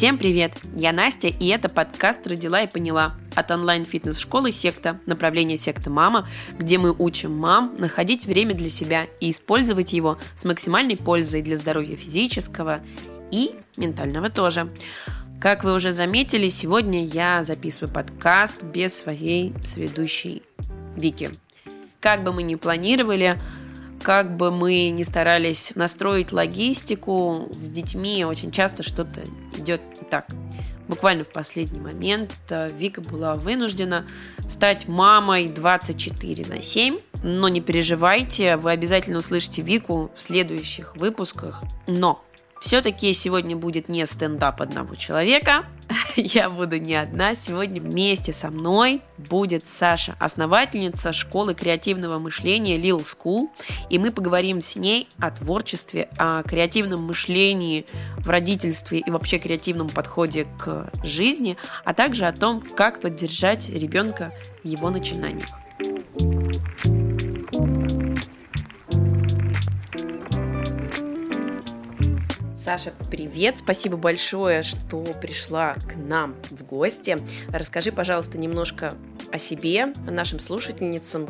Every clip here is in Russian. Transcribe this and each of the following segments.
Всем привет! Я Настя, и это подкаст «Родила и поняла» от онлайн-фитнес-школы «Секта», направление «Секта Мама», где мы учим мам находить время для себя и использовать его с максимальной пользой для здоровья физического и ментального тоже. Как вы уже заметили, сегодня я записываю подкаст без своей сведущей Вики. Как бы мы ни планировали, как бы мы ни старались настроить логистику с детьми, очень часто что-то идет не так. Буквально в последний момент э, Вика была вынуждена стать мамой 24 на 7. Но не переживайте, вы обязательно услышите Вику в следующих выпусках. Но все-таки сегодня будет не стендап одного человека. Я буду не одна. Сегодня вместе со мной будет Саша, основательница школы креативного мышления Lil School. И мы поговорим с ней о творчестве, о креативном мышлении в родительстве и вообще креативном подходе к жизни, а также о том, как поддержать ребенка в его начинаниях. Саша, привет! Спасибо большое, что пришла к нам в гости. Расскажи, пожалуйста, немножко о себе, о нашим слушательницам.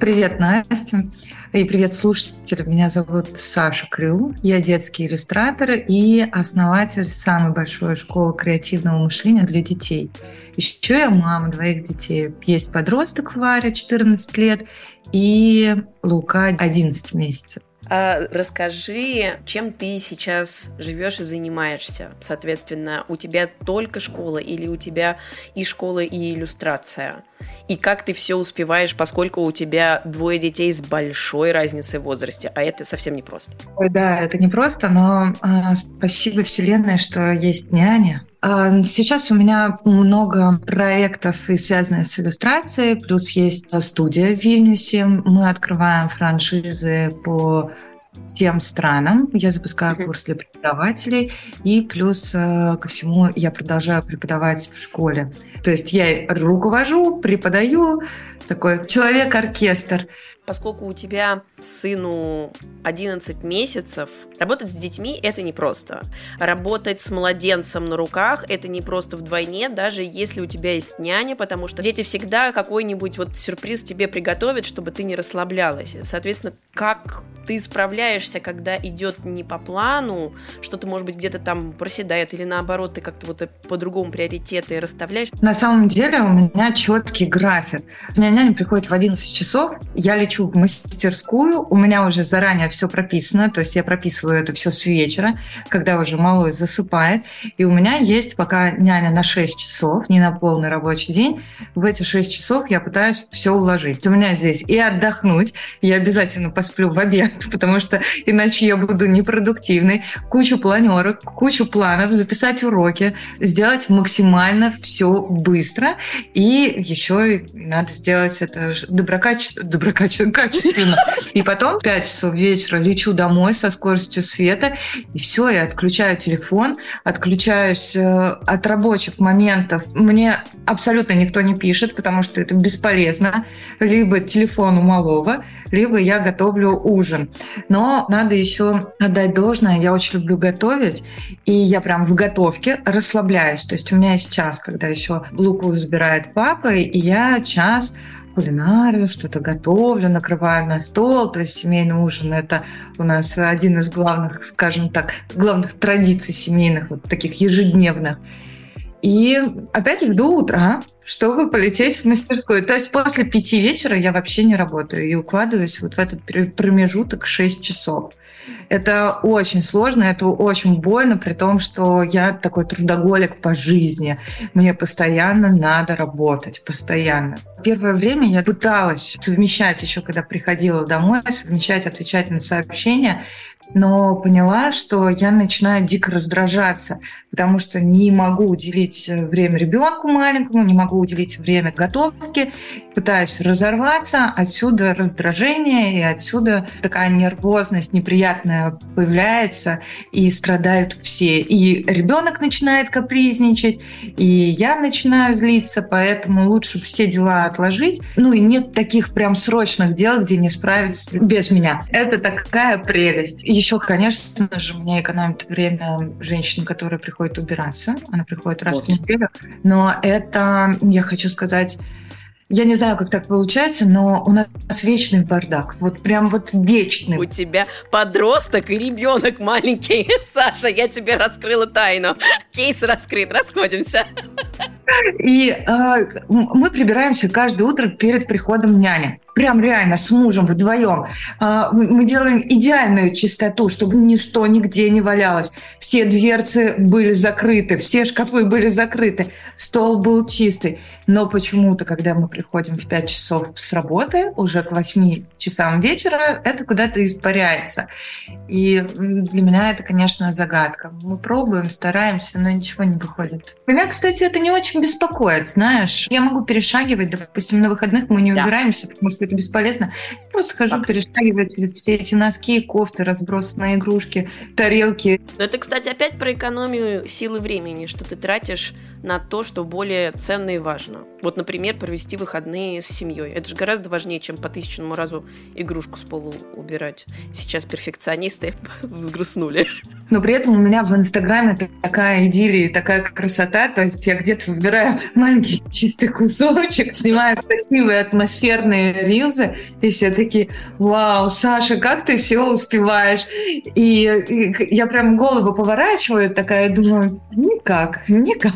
Привет, Настя. И привет, слушатели. Меня зовут Саша Крыл. Я детский иллюстратор и основатель самой большой школы креативного мышления для детей. Еще я мама двоих детей. Есть подросток Варя, 14 лет, и Лука, 11 месяцев. А расскажи, чем ты сейчас живешь и занимаешься? Соответственно, у тебя только школа или у тебя и школа, и иллюстрация? И как ты все успеваешь, поскольку у тебя двое детей с большой разницей в возрасте, а это совсем не просто. Ой, да, это не просто, но э, спасибо Вселенной, что есть няня. А, сейчас у меня много проектов, и связанных с иллюстрацией, плюс есть студия в Вильнюсе. Мы открываем франшизы по всем странам. Я запускаю курс для преподавателей, и плюс э, ко всему я продолжаю преподавать в школе. То есть я руковожу, преподаю, такой человек-оркестр. Поскольку у тебя сыну 11 месяцев, работать с детьми это непросто. Работать с младенцем на руках это не просто вдвойне, даже если у тебя есть няня, потому что дети всегда какой-нибудь вот сюрприз тебе приготовят, чтобы ты не расслаблялась. Соответственно, как ты справляешься, когда идет не по плану, что-то, может быть, где-то там проседает, или наоборот, ты как-то вот по-другому приоритеты расставляешь? На самом деле у меня четкий график. У меня няня приходит в 11 часов, я лечу в мастерскую, у меня уже заранее все прописано, то есть я прописываю это все с вечера, когда уже малой засыпает, и у меня есть пока няня на 6 часов, не на полный рабочий день, в эти 6 часов я пытаюсь все уложить. У меня здесь и отдохнуть, я обязательно посплю в обед, потому что иначе я буду непродуктивной, кучу планерок, кучу планов, записать уроки, сделать максимально все быстро, и еще надо сделать это доброкачественно, доброкачественно, качественно. И потом в 5 часов вечера лечу домой со скоростью света, и все, я отключаю телефон, отключаюсь э, от рабочих моментов. Мне абсолютно никто не пишет, потому что это бесполезно. Либо телефон у малого, либо я готовлю ужин. Но надо еще отдать должное, я очень люблю готовить, и я прям в готовке расслабляюсь. То есть у меня есть час, когда еще Луку забирает папа, и я час кулинарию, что-то готовлю, накрываю на стол. То есть семейный ужин – это у нас один из главных, скажем так, главных традиций семейных, вот таких ежедневных. И опять жду утра, чтобы полететь в мастерскую. То есть после пяти вечера я вообще не работаю и укладываюсь вот в этот промежуток 6 часов. Это очень сложно, это очень больно, при том, что я такой трудоголик по жизни. Мне постоянно надо работать, постоянно. Первое время я пыталась совмещать еще, когда приходила домой, совмещать, отвечать на сообщения, но поняла, что я начинаю дико раздражаться, потому что не могу уделить время ребенку маленькому, не могу уделить время готовке, пытаюсь разорваться, отсюда раздражение и отсюда такая нервозность неприятная появляется, и страдают все. И ребенок начинает капризничать, и я начинаю злиться, поэтому лучше все дела отложить. Ну и нет таких прям срочных дел, где не справиться без меня. Это такая прелесть. Еще, конечно же, мне экономит время женщина, которая приходит убираться. Она приходит раз вот. в неделю. Но это, я хочу сказать, я не знаю, как так получается, но у нас вечный бардак. Вот прям вот вечный. У тебя подросток и ребенок маленький. Саша, я тебе раскрыла тайну. Кейс раскрыт, расходимся. И э, мы прибираемся каждое утро перед приходом няни прям реально с мужем вдвоем. А, мы делаем идеальную чистоту, чтобы ничто нигде не валялось. Все дверцы были закрыты, все шкафы были закрыты, стол был чистый. Но почему-то, когда мы приходим в 5 часов с работы, уже к 8 часам вечера, это куда-то испаряется. И для меня это, конечно, загадка. Мы пробуем, стараемся, но ничего не выходит. Меня, кстати, это не очень беспокоит, знаешь. Я могу перешагивать, допустим, на выходных мы не да. убираемся, потому что это бесполезно. Я просто хожу, так. перешагиваю через все эти носки, кофты, разбросанные игрушки, тарелки. Но это, кстати, опять про экономию силы времени, что ты тратишь на то, что более ценно и важно. Вот, например, провести выходные с семьей. Это же гораздо важнее, чем по тысячному разу игрушку с полу убирать. Сейчас перфекционисты взгрустнули. Но при этом у меня в Инстаграме такая идиллия, такая красота. То есть я где-то выбираю маленький чистый кусочек, снимаю красивые атмосферные рилзы, и все такие, вау, Саша, как ты все успеваешь? И, и я прям голову поворачиваю, такая думаю, никак, никак.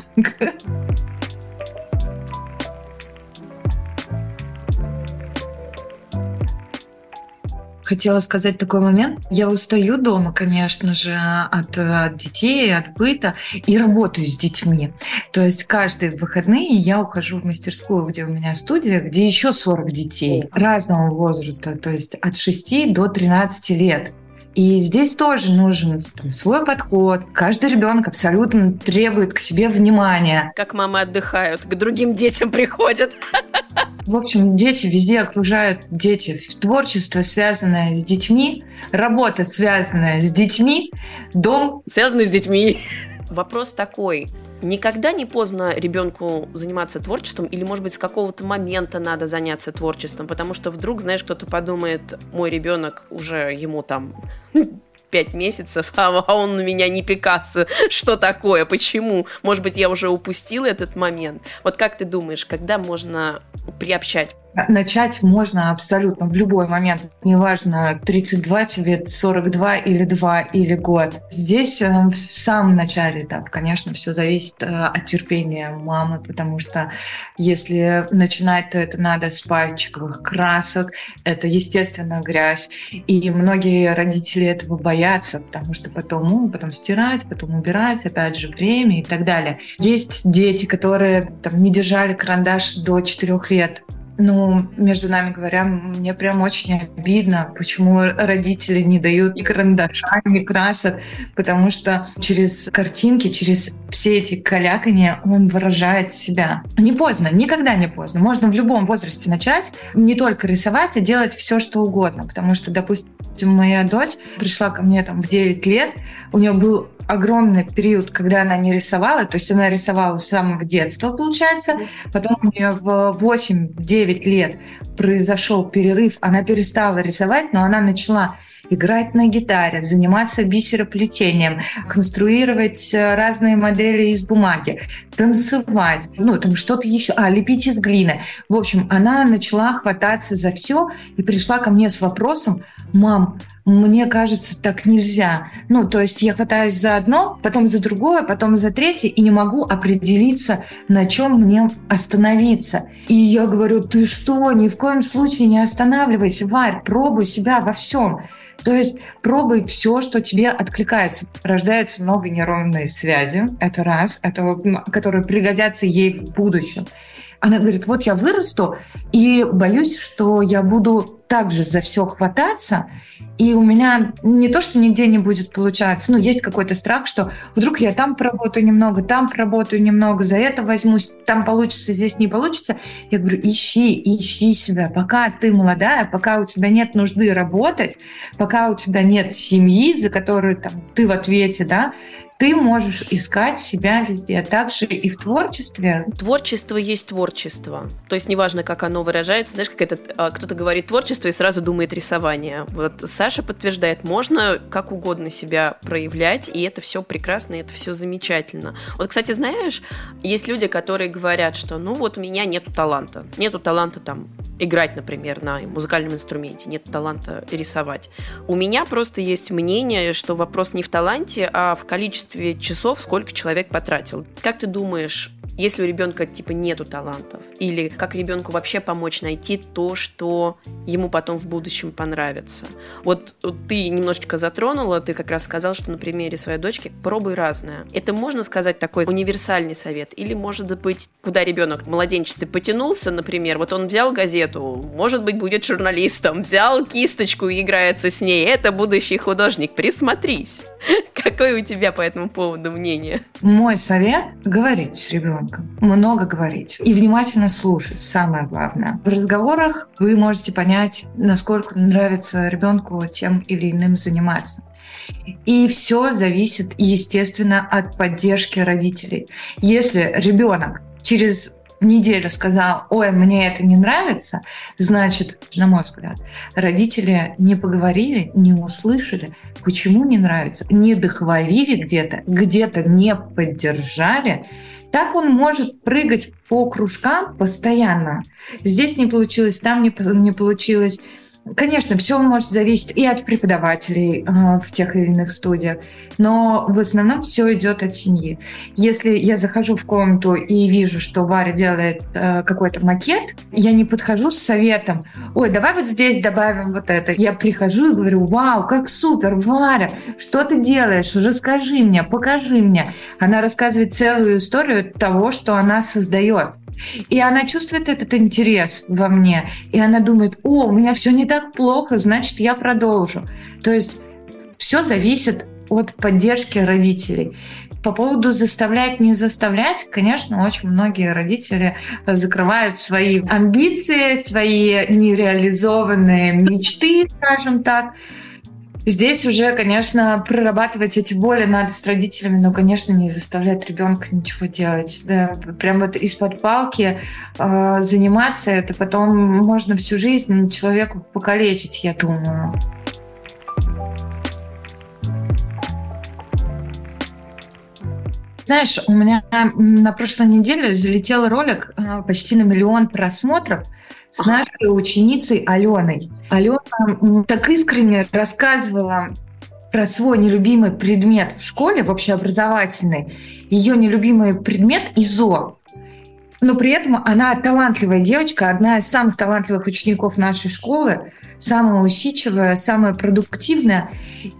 Хотела сказать такой момент. Я устаю дома, конечно же, от, от детей, от быта и работаю с детьми. То есть каждые выходные я ухожу в мастерскую, где у меня студия, где еще 40 детей разного возраста, то есть от 6 до 13 лет. И здесь тоже нужен там, свой подход. Каждый ребенок абсолютно требует к себе внимания. Как мамы отдыхают, к другим детям приходят. В общем, дети везде окружают дети. Творчество, связанное с детьми, работа, связанная с детьми, дом... Связанный с детьми. Вопрос такой. Никогда не поздно ребенку заниматься творчеством, или, может быть, с какого-то момента надо заняться творчеством, потому что вдруг, знаешь, кто-то подумает, мой ребенок уже ему там пять месяцев, а он у меня не Пикассо. Что такое? Почему? Может быть, я уже упустила этот момент? Вот как ты думаешь, когда можно приобщать Начать можно абсолютно в любой момент. Неважно, 32 тебе, 42 или 2 или год. Здесь э, в самом начале этап, конечно, все зависит э, от терпения мамы, потому что если начинать, то это надо с пальчиковых красок, это, естественно, грязь. И многие родители этого боятся, потому что потом, ну, потом стирать, потом убирать, опять же, время и так далее. Есть дети, которые там, не держали карандаш до 4 лет, ну, между нами говоря, мне прям очень обидно, почему родители не дают ни карандаша, ни красок, потому что через картинки, через все эти калякания он выражает себя. Не поздно, никогда не поздно. Можно в любом возрасте начать не только рисовать, а делать все, что угодно, потому что, допустим, моя дочь пришла ко мне там в 9 лет, у нее был огромный период, когда она не рисовала, то есть она рисовала с самого детства, получается, потом у нее в 8-9 лет произошел перерыв, она перестала рисовать, но она начала играть на гитаре, заниматься бисероплетением, конструировать э, разные модели из бумаги, танцевать, ну, там что-то еще, а, лепить из глины. В общем, она начала хвататься за все и пришла ко мне с вопросом, мам, мне кажется, так нельзя. Ну, то есть я хватаюсь за одно, потом за другое, потом за третье, и не могу определиться, на чем мне остановиться. И я говорю, ты что, ни в коем случае не останавливайся, Варь, пробуй себя во всем. То есть пробуй все, что тебе откликается. Рождаются новые нейронные связи, это раз, это, которые пригодятся ей в будущем. Она говорит, вот я вырасту и боюсь, что я буду также за все хвататься, и у меня не то, что нигде не будет получаться, ну, есть какой-то страх, что вдруг я там поработаю немного, там поработаю немного, за это возьмусь, там получится, здесь не получится. Я говорю, ищи, ищи себя, пока ты молодая, пока у тебя нет нужды работать, пока у тебя нет семьи, за которую там, ты в ответе, да, ты можешь искать себя везде, также и в творчестве. Творчество есть творчество. То есть неважно, как оно выражается. Знаешь, как это а, кто-то говорит творчество и сразу думает рисование. Вот Саша подтверждает, можно как угодно себя проявлять, и это все прекрасно, и это все замечательно. Вот, кстати, знаешь, есть люди, которые говорят, что ну вот у меня нету таланта. Нету таланта там играть, например, на музыкальном инструменте, нет таланта рисовать. У меня просто есть мнение, что вопрос не в таланте, а в количестве часов, сколько человек потратил. Как ты думаешь, если у ребенка типа нету талантов, или как ребенку вообще помочь найти то, что ему потом в будущем понравится. Вот ты немножечко затронула, ты как раз сказал, что на примере своей дочки пробуй разное. Это можно сказать такой универсальный совет? Или может быть, куда ребенок в младенчестве потянулся, например, вот он взял газету, может быть, будет журналистом, взял кисточку и играется с ней, это будущий художник, присмотрись. Какое у тебя по этому поводу мнение? Мой совет – говорить с ребенком ребенком, много говорить и внимательно слушать, самое главное. В разговорах вы можете понять, насколько нравится ребенку тем или иным заниматься. И все зависит, естественно, от поддержки родителей. Если ребенок через неделю сказал, ой, мне это не нравится, значит, на мой взгляд, родители не поговорили, не услышали, почему не нравится, не дохвалили где-то, где-то не поддержали, так он может прыгать по кружкам постоянно. Здесь не получилось, там не, не получилось. Конечно, все может зависеть и от преподавателей э, в тех или иных студиях, но в основном все идет от семьи. Если я захожу в комнату и вижу, что Варя делает э, какой-то макет, я не подхожу с советом, ой, давай вот здесь добавим вот это. Я прихожу и говорю, вау, как супер, Варя, что ты делаешь? Расскажи мне, покажи мне. Она рассказывает целую историю того, что она создает. И она чувствует этот интерес во мне, и она думает, о, у меня все не так плохо, значит, я продолжу. То есть все зависит от поддержки родителей. По поводу заставлять, не заставлять, конечно, очень многие родители закрывают свои амбиции, свои нереализованные мечты, скажем так, Здесь уже, конечно, прорабатывать эти боли надо с родителями, но, конечно, не заставлять ребенка ничего делать. Да, прям вот из-под палки э, заниматься, это потом можно всю жизнь человеку покалечить, я думаю. Знаешь, у меня на прошлой неделе залетел ролик э, почти на миллион просмотров с нашей ученицей Аленой. Алена так искренне рассказывала про свой нелюбимый предмет в школе, в общеобразовательный. Ее нелюбимый предмет – ИЗО но при этом она талантливая девочка, одна из самых талантливых учеников нашей школы, самая усидчивая, самая продуктивная.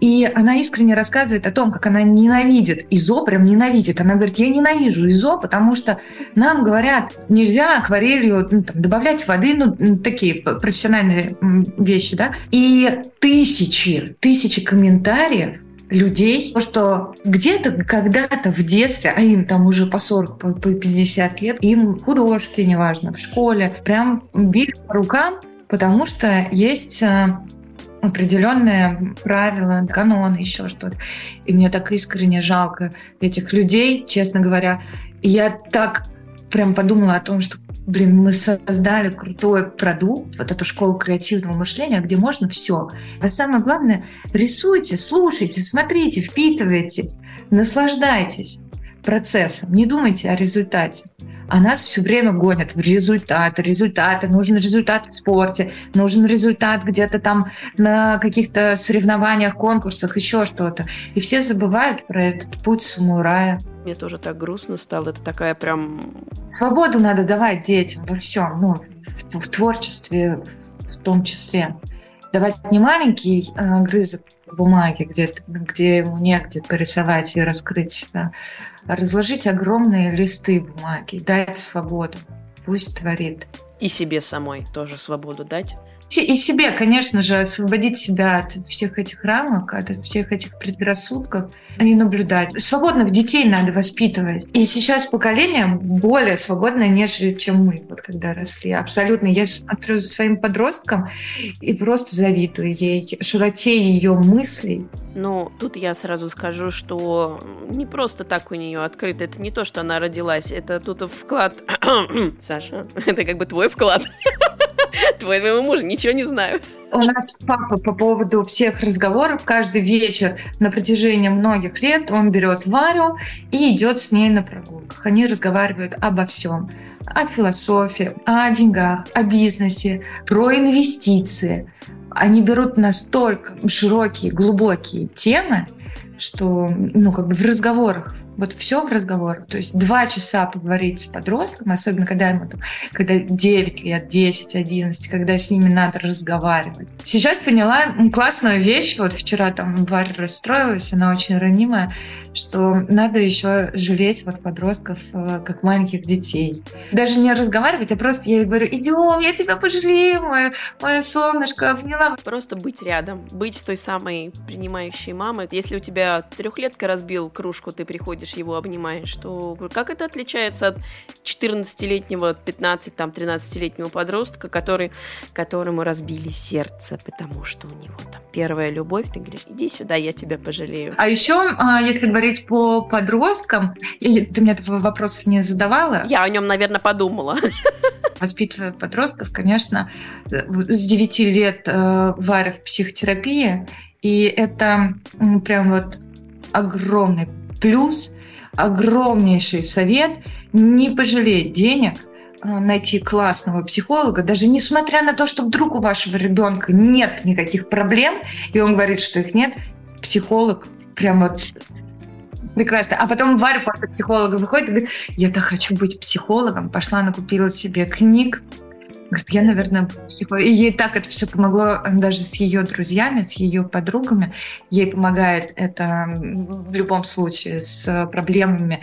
И она искренне рассказывает о том, как она ненавидит ИЗО, прям ненавидит. Она говорит, я ненавижу ИЗО, потому что нам говорят, нельзя акварелью ну, там, добавлять воды, ну, такие профессиональные вещи, да. И тысячи, тысячи комментариев людей, что где-то когда-то в детстве, а им там уже по 40, по 50 лет, им художки, неважно, в школе, прям били по рукам, потому что есть э, определенные правила, канон, еще что-то. И мне так искренне жалко этих людей, честно говоря. Я так прям подумала о том, что блин, мы создали крутой продукт, вот эту школу креативного мышления, где можно все. А самое главное, рисуйте, слушайте, смотрите, впитывайте, наслаждайтесь процессом, не думайте о результате. А нас все время гонят в результаты, результаты. Нужен результат в спорте, нужен результат где-то там на каких-то соревнованиях, конкурсах, еще что-то. И все забывают про этот путь самурая. Мне тоже так грустно стало. Это такая прям... Свободу надо давать детям во всем, ну, в, в творчестве в том числе. Давать не маленький э, грызок бумаги, где, где ему негде порисовать и раскрыть себя, а разложить огромные листы бумаги, дать свободу. пусть творит. И себе самой тоже свободу дать и себе, конечно же, освободить себя от всех этих рамок, от всех этих предрассудков и наблюдать. Свободных детей надо воспитывать. И сейчас поколение более свободное, нежели чем мы, вот когда росли. Абсолютно. Я смотрю за своим подростком и просто завидую ей, широте ее мыслей. Ну, тут я сразу скажу, что не просто так у нее открыто. Это не то, что она родилась. Это тут вклад... Саша, это как бы твой вклад. Твоего мужа ничего не знаю. У нас папа по поводу всех разговоров каждый вечер на протяжении многих лет он берет Варю и идет с ней на прогулках. Они разговаривают обо всем. О философии, о деньгах, о бизнесе, про инвестиции. Они берут настолько широкие, глубокие темы, что ну, как бы в разговорах вот все в разговор. То есть два часа поговорить с подростком, особенно когда ему там, когда 9 лет, 10, 11, когда с ними надо разговаривать. Сейчас поняла классную вещь. Вот вчера там Варя расстроилась, она очень ранимая, что надо еще жалеть вот подростков э, как маленьких детей. Даже не разговаривать, а просто я ей говорю, идем, я тебя пожалею, мое, мое солнышко, обняла. Просто быть рядом, быть той самой принимающей мамой. Если у тебя трехлетка разбил кружку, ты приходишь приходишь, его обнимаешь, то как это отличается от 14-летнего, 15, там, 13-летнего подростка, который, которому разбили сердце, потому что у него там первая любовь, ты говоришь, иди сюда, я тебя пожалею. А еще, а, если говорить по подросткам, ты мне этого вопроса не задавала? Я о нем, наверное, подумала. Воспитывая подростков, конечно, с 9 лет э, Варя в психотерапии, и это прям вот огромный плюс огромнейший совет не пожалеть денег, а, найти классного психолога, даже несмотря на то, что вдруг у вашего ребенка нет никаких проблем, и он говорит, что их нет, психолог прям вот прекрасно. А потом Варя после психолога выходит и говорит, я так хочу быть психологом. Пошла, накупила себе книг, Говорит, я, наверное, психолог. И ей так это все помогло даже с ее друзьями, с ее подругами. Ей помогает это в любом случае с проблемами,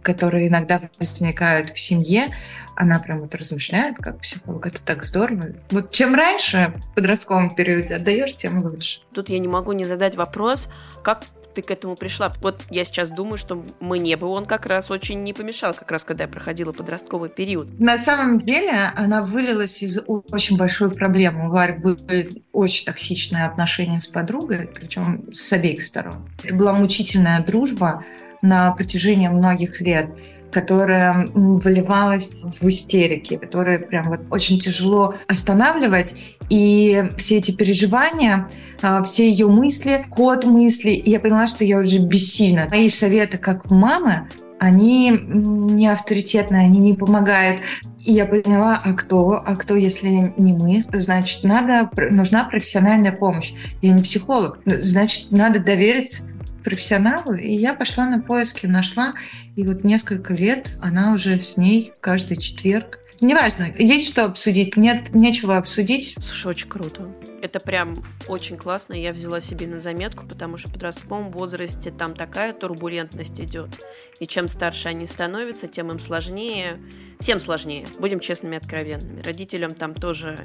которые иногда возникают в семье. Она прям вот размышляет как психолог. Это так здорово. Вот чем раньше в подростковом периоде отдаешь, тем лучше. Тут я не могу не задать вопрос, как ты к этому пришла? Вот я сейчас думаю, что мне бы он как раз очень не помешал, как раз когда я проходила подростковый период. На самом деле она вылилась из очень большой проблемы. У Вари были очень токсичные отношения с подругой, причем с обеих сторон. Это была мучительная дружба на протяжении многих лет которая выливалась в истерике, которая прям вот очень тяжело останавливать. И все эти переживания, а, все ее мысли, ход мыслей, я поняла, что я уже бессильна. Мои советы как мамы, они не авторитетные, они не помогают. И я поняла, а кто? А кто, если не мы? Значит, надо, нужна профессиональная помощь. Я не психолог. Значит, надо довериться профессионалу, и я пошла на поиски, нашла, и вот несколько лет она уже с ней каждый четверг. Неважно, есть что обсудить, нет, нечего обсудить. Слушай, очень круто. Это прям очень классно. Я взяла себе на заметку, потому что в подростковом возрасте там такая турбулентность идет. И чем старше они становятся, тем им сложнее. Всем сложнее. Будем честными, откровенными. Родителям там тоже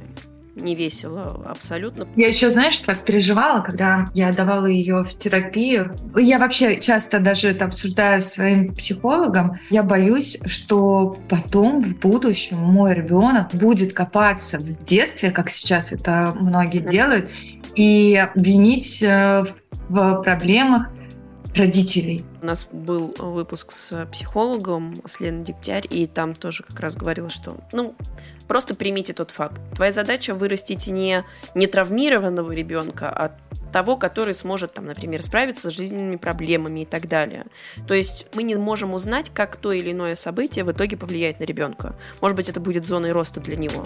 не весело абсолютно. Я еще, знаешь, так переживала, когда я давала ее в терапию. Я вообще часто даже это обсуждаю с своим психологом. Я боюсь, что потом в будущем мой ребенок будет копаться в детстве, как сейчас это многие делают, и винить э, в проблемах родителей. У нас был выпуск с психологом, с Леной Дегтярь, и там тоже как раз говорила, что, ну, Просто примите тот факт. Твоя задача вырастить не, не травмированного ребенка, а того, который сможет, там, например, справиться с жизненными проблемами и так далее. То есть мы не можем узнать, как то или иное событие в итоге повлияет на ребенка. Может быть, это будет зоной роста для него.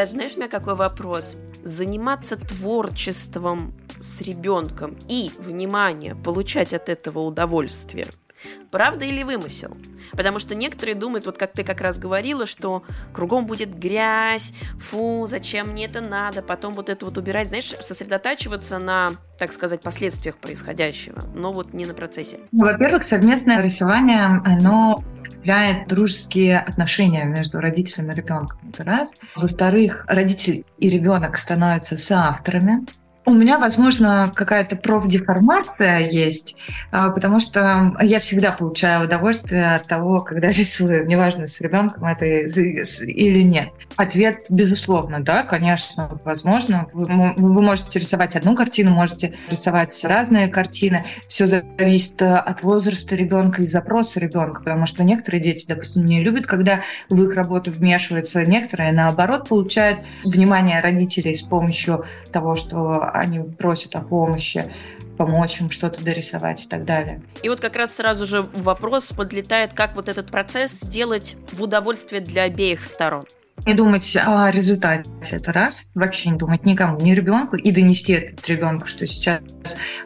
Саш, знаешь, у меня какой вопрос? Заниматься творчеством с ребенком и, внимание, получать от этого удовольствие. Правда или вымысел? Потому что некоторые думают, вот как ты как раз говорила, что кругом будет грязь, фу, зачем мне это надо, потом вот это вот убирать, знаешь, сосредотачиваться на, так сказать, последствиях происходящего, но вот не на процессе. Ну, во-первых, совместное рисование, оно укрепляет дружеские отношения между родителем и ребенком. Это раз. Во-вторых, родитель и ребенок становятся соавторами у меня, возможно, какая-то профдеформация есть, а, потому что я всегда получаю удовольствие от того, когда рисую, неважно, с ребенком это или нет. Ответ, безусловно, да, конечно, возможно. Вы, вы можете рисовать одну картину, можете рисовать разные картины. Все зависит э, от возраста ребенка и запроса ребенка, потому что некоторые дети, допустим, не любят, когда в их работу вмешиваются, некоторые, наоборот, получают внимание родителей с помощью того, что они просят о помощи, помочь им что-то дорисовать и так далее. И вот как раз сразу же вопрос подлетает, как вот этот процесс сделать в удовольствие для обеих сторон. Не думать о результате, это раз. Вообще не думать никому, ни ребенку, и донести это ребенку, что сейчас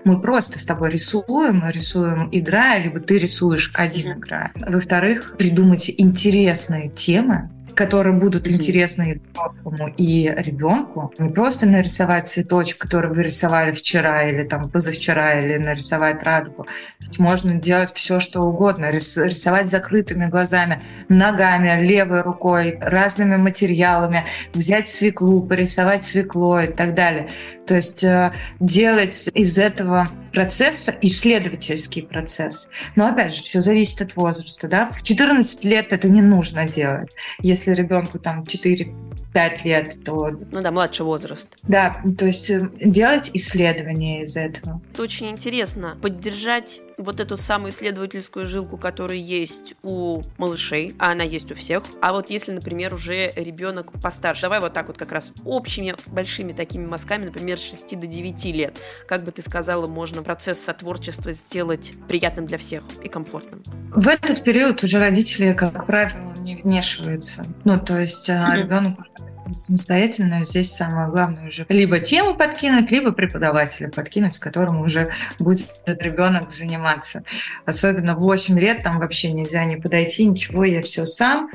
мы просто с тобой рисуем, рисуем играя, либо ты рисуешь один играя. Во-вторых, придумать интересные темы, которые будут интересны и взрослому, и ребенку. Не просто нарисовать цветочек, который вы рисовали вчера или там позавчера, или нарисовать радугу. Ведь можно делать все, что угодно. Рисовать закрытыми глазами, ногами, левой рукой, разными материалами, взять свеклу, порисовать свеклой и так далее. То есть э, делать из этого процесса исследовательский процесс. Но опять же, все зависит от возраста. Да? В 14 лет это не нужно делать. Если ребенку там 4 5 лет, то... Ну да, младший возраст. Да, то есть э, делать исследования из этого. Это очень интересно. Поддержать вот эту самую исследовательскую жилку, которая есть у малышей, а она есть у всех. А вот если, например, уже ребенок постарше, давай вот так вот как раз общими большими такими мазками, например, с 6 до 9 лет, как бы ты сказала, можно процесс сотворчества сделать приятным для всех и комфортным? В этот период уже родители, как правило, не вмешиваются. Ну, то есть mm-hmm. ребенок самостоятельно. Здесь самое главное уже либо тему подкинуть, либо преподавателя подкинуть, с которым уже будет ребенок заниматься. Особенно в 8 лет там вообще нельзя не подойти, ничего, я все сам.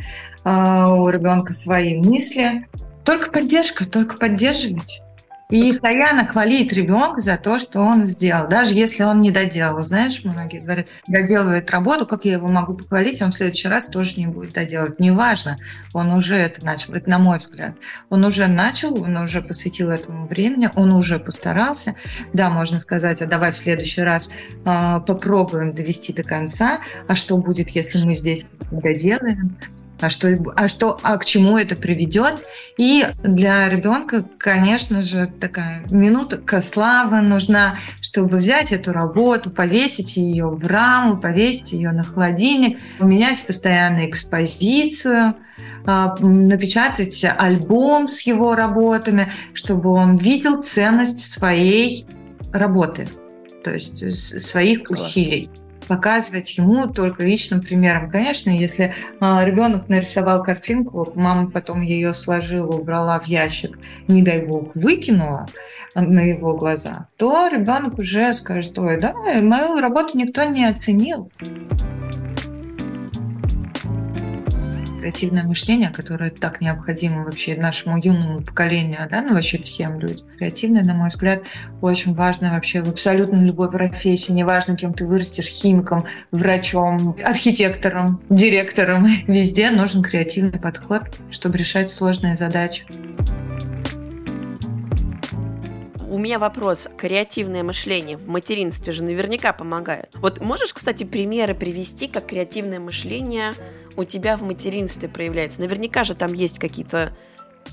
А, у ребенка свои мысли. Только поддержка, только поддерживать. И постоянно хвалить ребенка за то, что он сделал, даже если он не доделал. Знаешь, многие говорят, доделывает работу, как я его могу похвалить, он в следующий раз тоже не будет доделать. Неважно, он уже это начал, это на мой взгляд. Он уже начал, он уже посвятил этому времени, он уже постарался. Да, можно сказать, а давай в следующий раз э, попробуем довести до конца, а что будет, если мы здесь доделаем а что, а что, а к чему это приведет. И для ребенка, конечно же, такая минутка славы нужна, чтобы взять эту работу, повесить ее в раму, повесить ее на холодильник, поменять постоянно экспозицию, а, напечатать альбом с его работами, чтобы он видел ценность своей работы, то есть своих Класс. усилий показывать ему только личным примером. Конечно, если а, ребенок нарисовал картинку, мама потом ее сложила, убрала в ящик, не дай бог, выкинула на его глаза, то ребенок уже скажет, ой, да, мою работу никто не оценил креативное мышление, которое так необходимо вообще нашему юному поколению, да, ну вообще всем людям. Креативное, на мой взгляд, очень важно вообще в абсолютно любой профессии, неважно, кем ты вырастешь, химиком, врачом, архитектором, директором, везде нужен креативный подход, чтобы решать сложные задачи. У меня вопрос. Креативное мышление в материнстве же наверняка помогает. Вот можешь, кстати, примеры привести, как креативное мышление у тебя в материнстве проявляется? Наверняка же там есть какие-то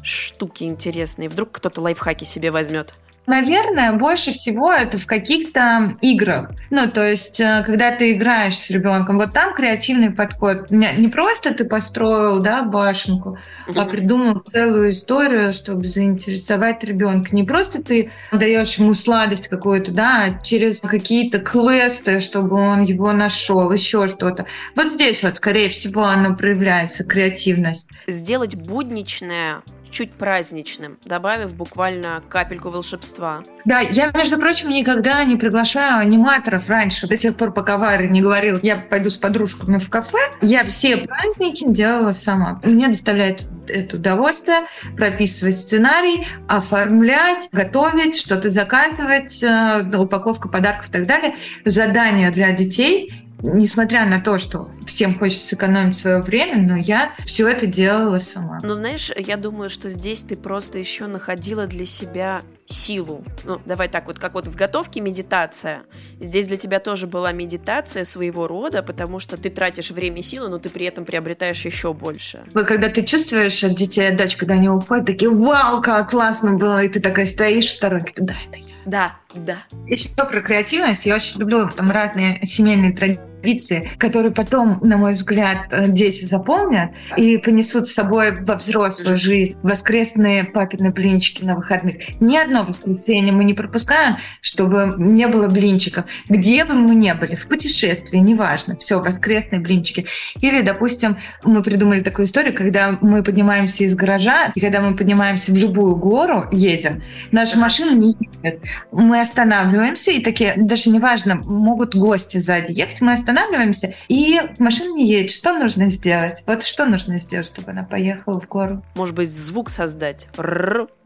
штуки интересные. Вдруг кто-то лайфхаки себе возьмет. Наверное, больше всего это в каких-то играх. Ну, то есть, э, когда ты играешь с ребенком, вот там креативный подход. Не просто ты построил, да, башенку, а придумал целую историю, чтобы заинтересовать ребенка. Не просто ты даешь ему сладость какую-то, да, а через какие-то квесты, чтобы он его нашел, еще что-то. Вот здесь вот, скорее всего, оно проявляется, креативность. Сделать будничное чуть праздничным, добавив буквально капельку волшебства. Да, я, между прочим, никогда не приглашаю аниматоров раньше, до тех пор, пока Варя не говорил, я пойду с подружками в кафе. Я все праздники делала сама. Мне доставляет это удовольствие прописывать сценарий, оформлять, готовить, что-то заказывать, э, упаковка подарков и так далее. Задания для детей несмотря на то, что всем хочется сэкономить свое время, но я все это делала сама. Ну, знаешь, я думаю, что здесь ты просто еще находила для себя силу. Ну, давай так, вот как вот в готовке медитация. Здесь для тебя тоже была медитация своего рода, потому что ты тратишь время и силу, но ты при этом приобретаешь еще больше. Когда ты чувствуешь от детей отдачу, когда они уходят, такие, вау, как классно было, и ты такая стоишь в сторонке, да, это я. Да, да. Еще про креативность. Я очень люблю там разные семейные традиции традиции, которые потом, на мой взгляд, э, дети запомнят и понесут с собой во взрослую жизнь. Воскресные папины блинчики на выходных. Ни одно воскресенье мы не пропускаем, чтобы не было блинчиков. Где бы мы ни были, в путешествии, неважно, все, воскресные блинчики. Или, допустим, мы придумали такую историю, когда мы поднимаемся из гаража, и когда мы поднимаемся в любую гору, едем, наша машина не едет. Мы останавливаемся, и такие, даже неважно, могут гости сзади ехать, мы останавливаемся, останавливаемся, и машина не едет. Что нужно сделать? Вот что нужно сделать, чтобы она поехала в гору? Может быть, звук создать?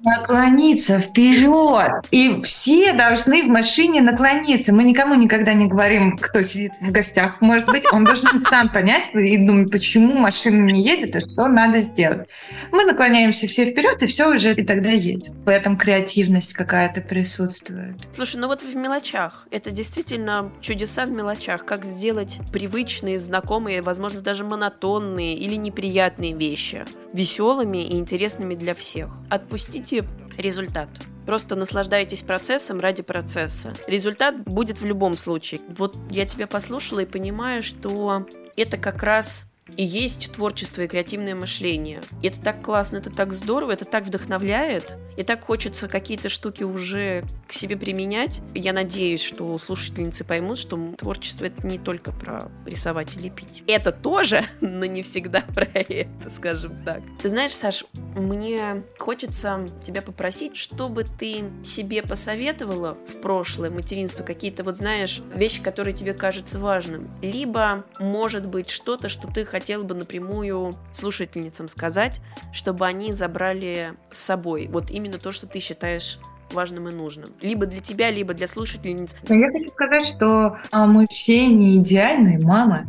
Наклониться вперед. И все должны в машине наклониться. Мы никому никогда не говорим, кто сидит в гостях. Может быть, он должен сам понять и думать, почему машина не едет и что надо сделать. Мы наклоняемся все вперед, и все уже и тогда едет. В этом креативность какая-то присутствует. Слушай, ну вот в мелочах. Это действительно чудеса в мелочах. Как сделать привычные, знакомые, возможно, даже монотонные или неприятные вещи веселыми и интересными для всех. Отпустить ищите результат. Просто наслаждайтесь процессом ради процесса. Результат будет в любом случае. Вот я тебя послушала и понимаю, что это как раз и есть творчество и креативное мышление. И это так классно, это так здорово, это так вдохновляет, и так хочется какие-то штуки уже к себе применять. Я надеюсь, что слушательницы поймут, что творчество это не только про рисовать и лепить. Это тоже, но не всегда про это, скажем так. Ты знаешь, Саш, мне хочется тебя попросить, чтобы ты себе посоветовала в прошлое материнство какие-то, вот знаешь, вещи, которые тебе кажутся важным. Либо, может быть, что-то, что ты хотела бы напрямую слушательницам сказать, чтобы они забрали с собой. Вот именно то, что ты считаешь важным и нужным. Либо для тебя, либо для слушательниц. Но я хочу сказать, что а, мы все не идеальные мамы.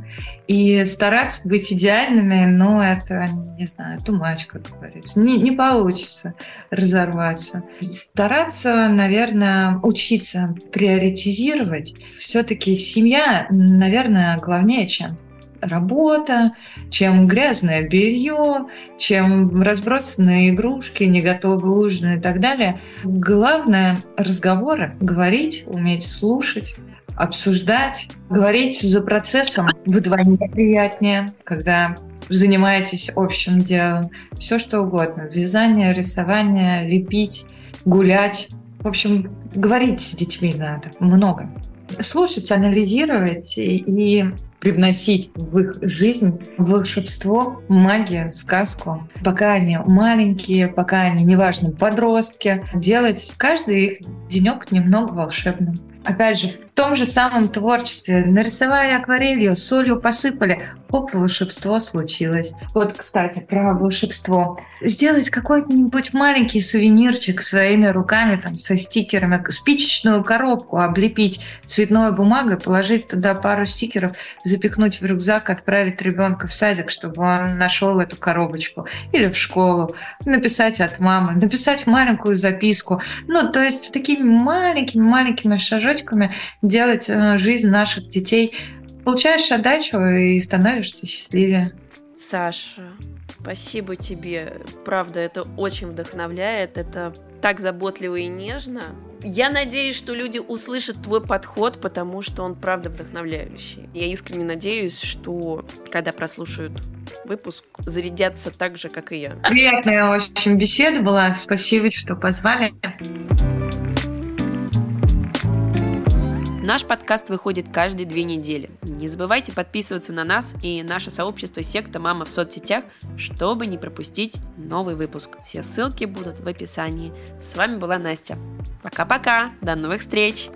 И стараться быть идеальными, ну, это, не знаю, тумач, как говорится. Не, не получится разорваться. Стараться, наверное, учиться приоритизировать. Все-таки семья, наверное, главнее, чем работа, чем грязное белье, чем разбросанные игрушки, не готовый ужин и так далее. Главное — разговоры, говорить, уметь слушать, обсуждать, говорить за процессом вдвойне приятнее, когда занимаетесь общим делом. Все что угодно. Вязание, рисование, лепить, гулять. В общем, говорить с детьми надо много. Слушать, анализировать и, привносить в их жизнь волшебство, магию, сказку. Пока они маленькие, пока они, неважно, подростки, делать каждый их денек немного волшебным. Опять же, том же самом творчестве нарисовали акварелью, солью посыпали, оп, волшебство случилось. Вот, кстати, про волшебство. Сделать какой-нибудь маленький сувенирчик своими руками, там, со стикерами, спичечную коробку облепить цветной бумагой, положить туда пару стикеров, запихнуть в рюкзак, отправить ребенка в садик, чтобы он нашел эту коробочку. Или в школу. Написать от мамы, написать маленькую записку. Ну, то есть такими маленькими-маленькими шажочками делать э, жизнь наших детей получаешь отдачу и становишься счастливее. Саша, спасибо тебе. Правда, это очень вдохновляет. Это так заботливо и нежно. Я надеюсь, что люди услышат твой подход, потому что он правда вдохновляющий. Я искренне надеюсь, что когда прослушают выпуск, зарядятся так же, как и я. Приятная очень беседа была. Спасибо, что позвали. Наш подкаст выходит каждые две недели. Не забывайте подписываться на нас и наше сообщество «Секта Мама» в соцсетях, чтобы не пропустить новый выпуск. Все ссылки будут в описании. С вами была Настя. Пока-пока. До новых встреч.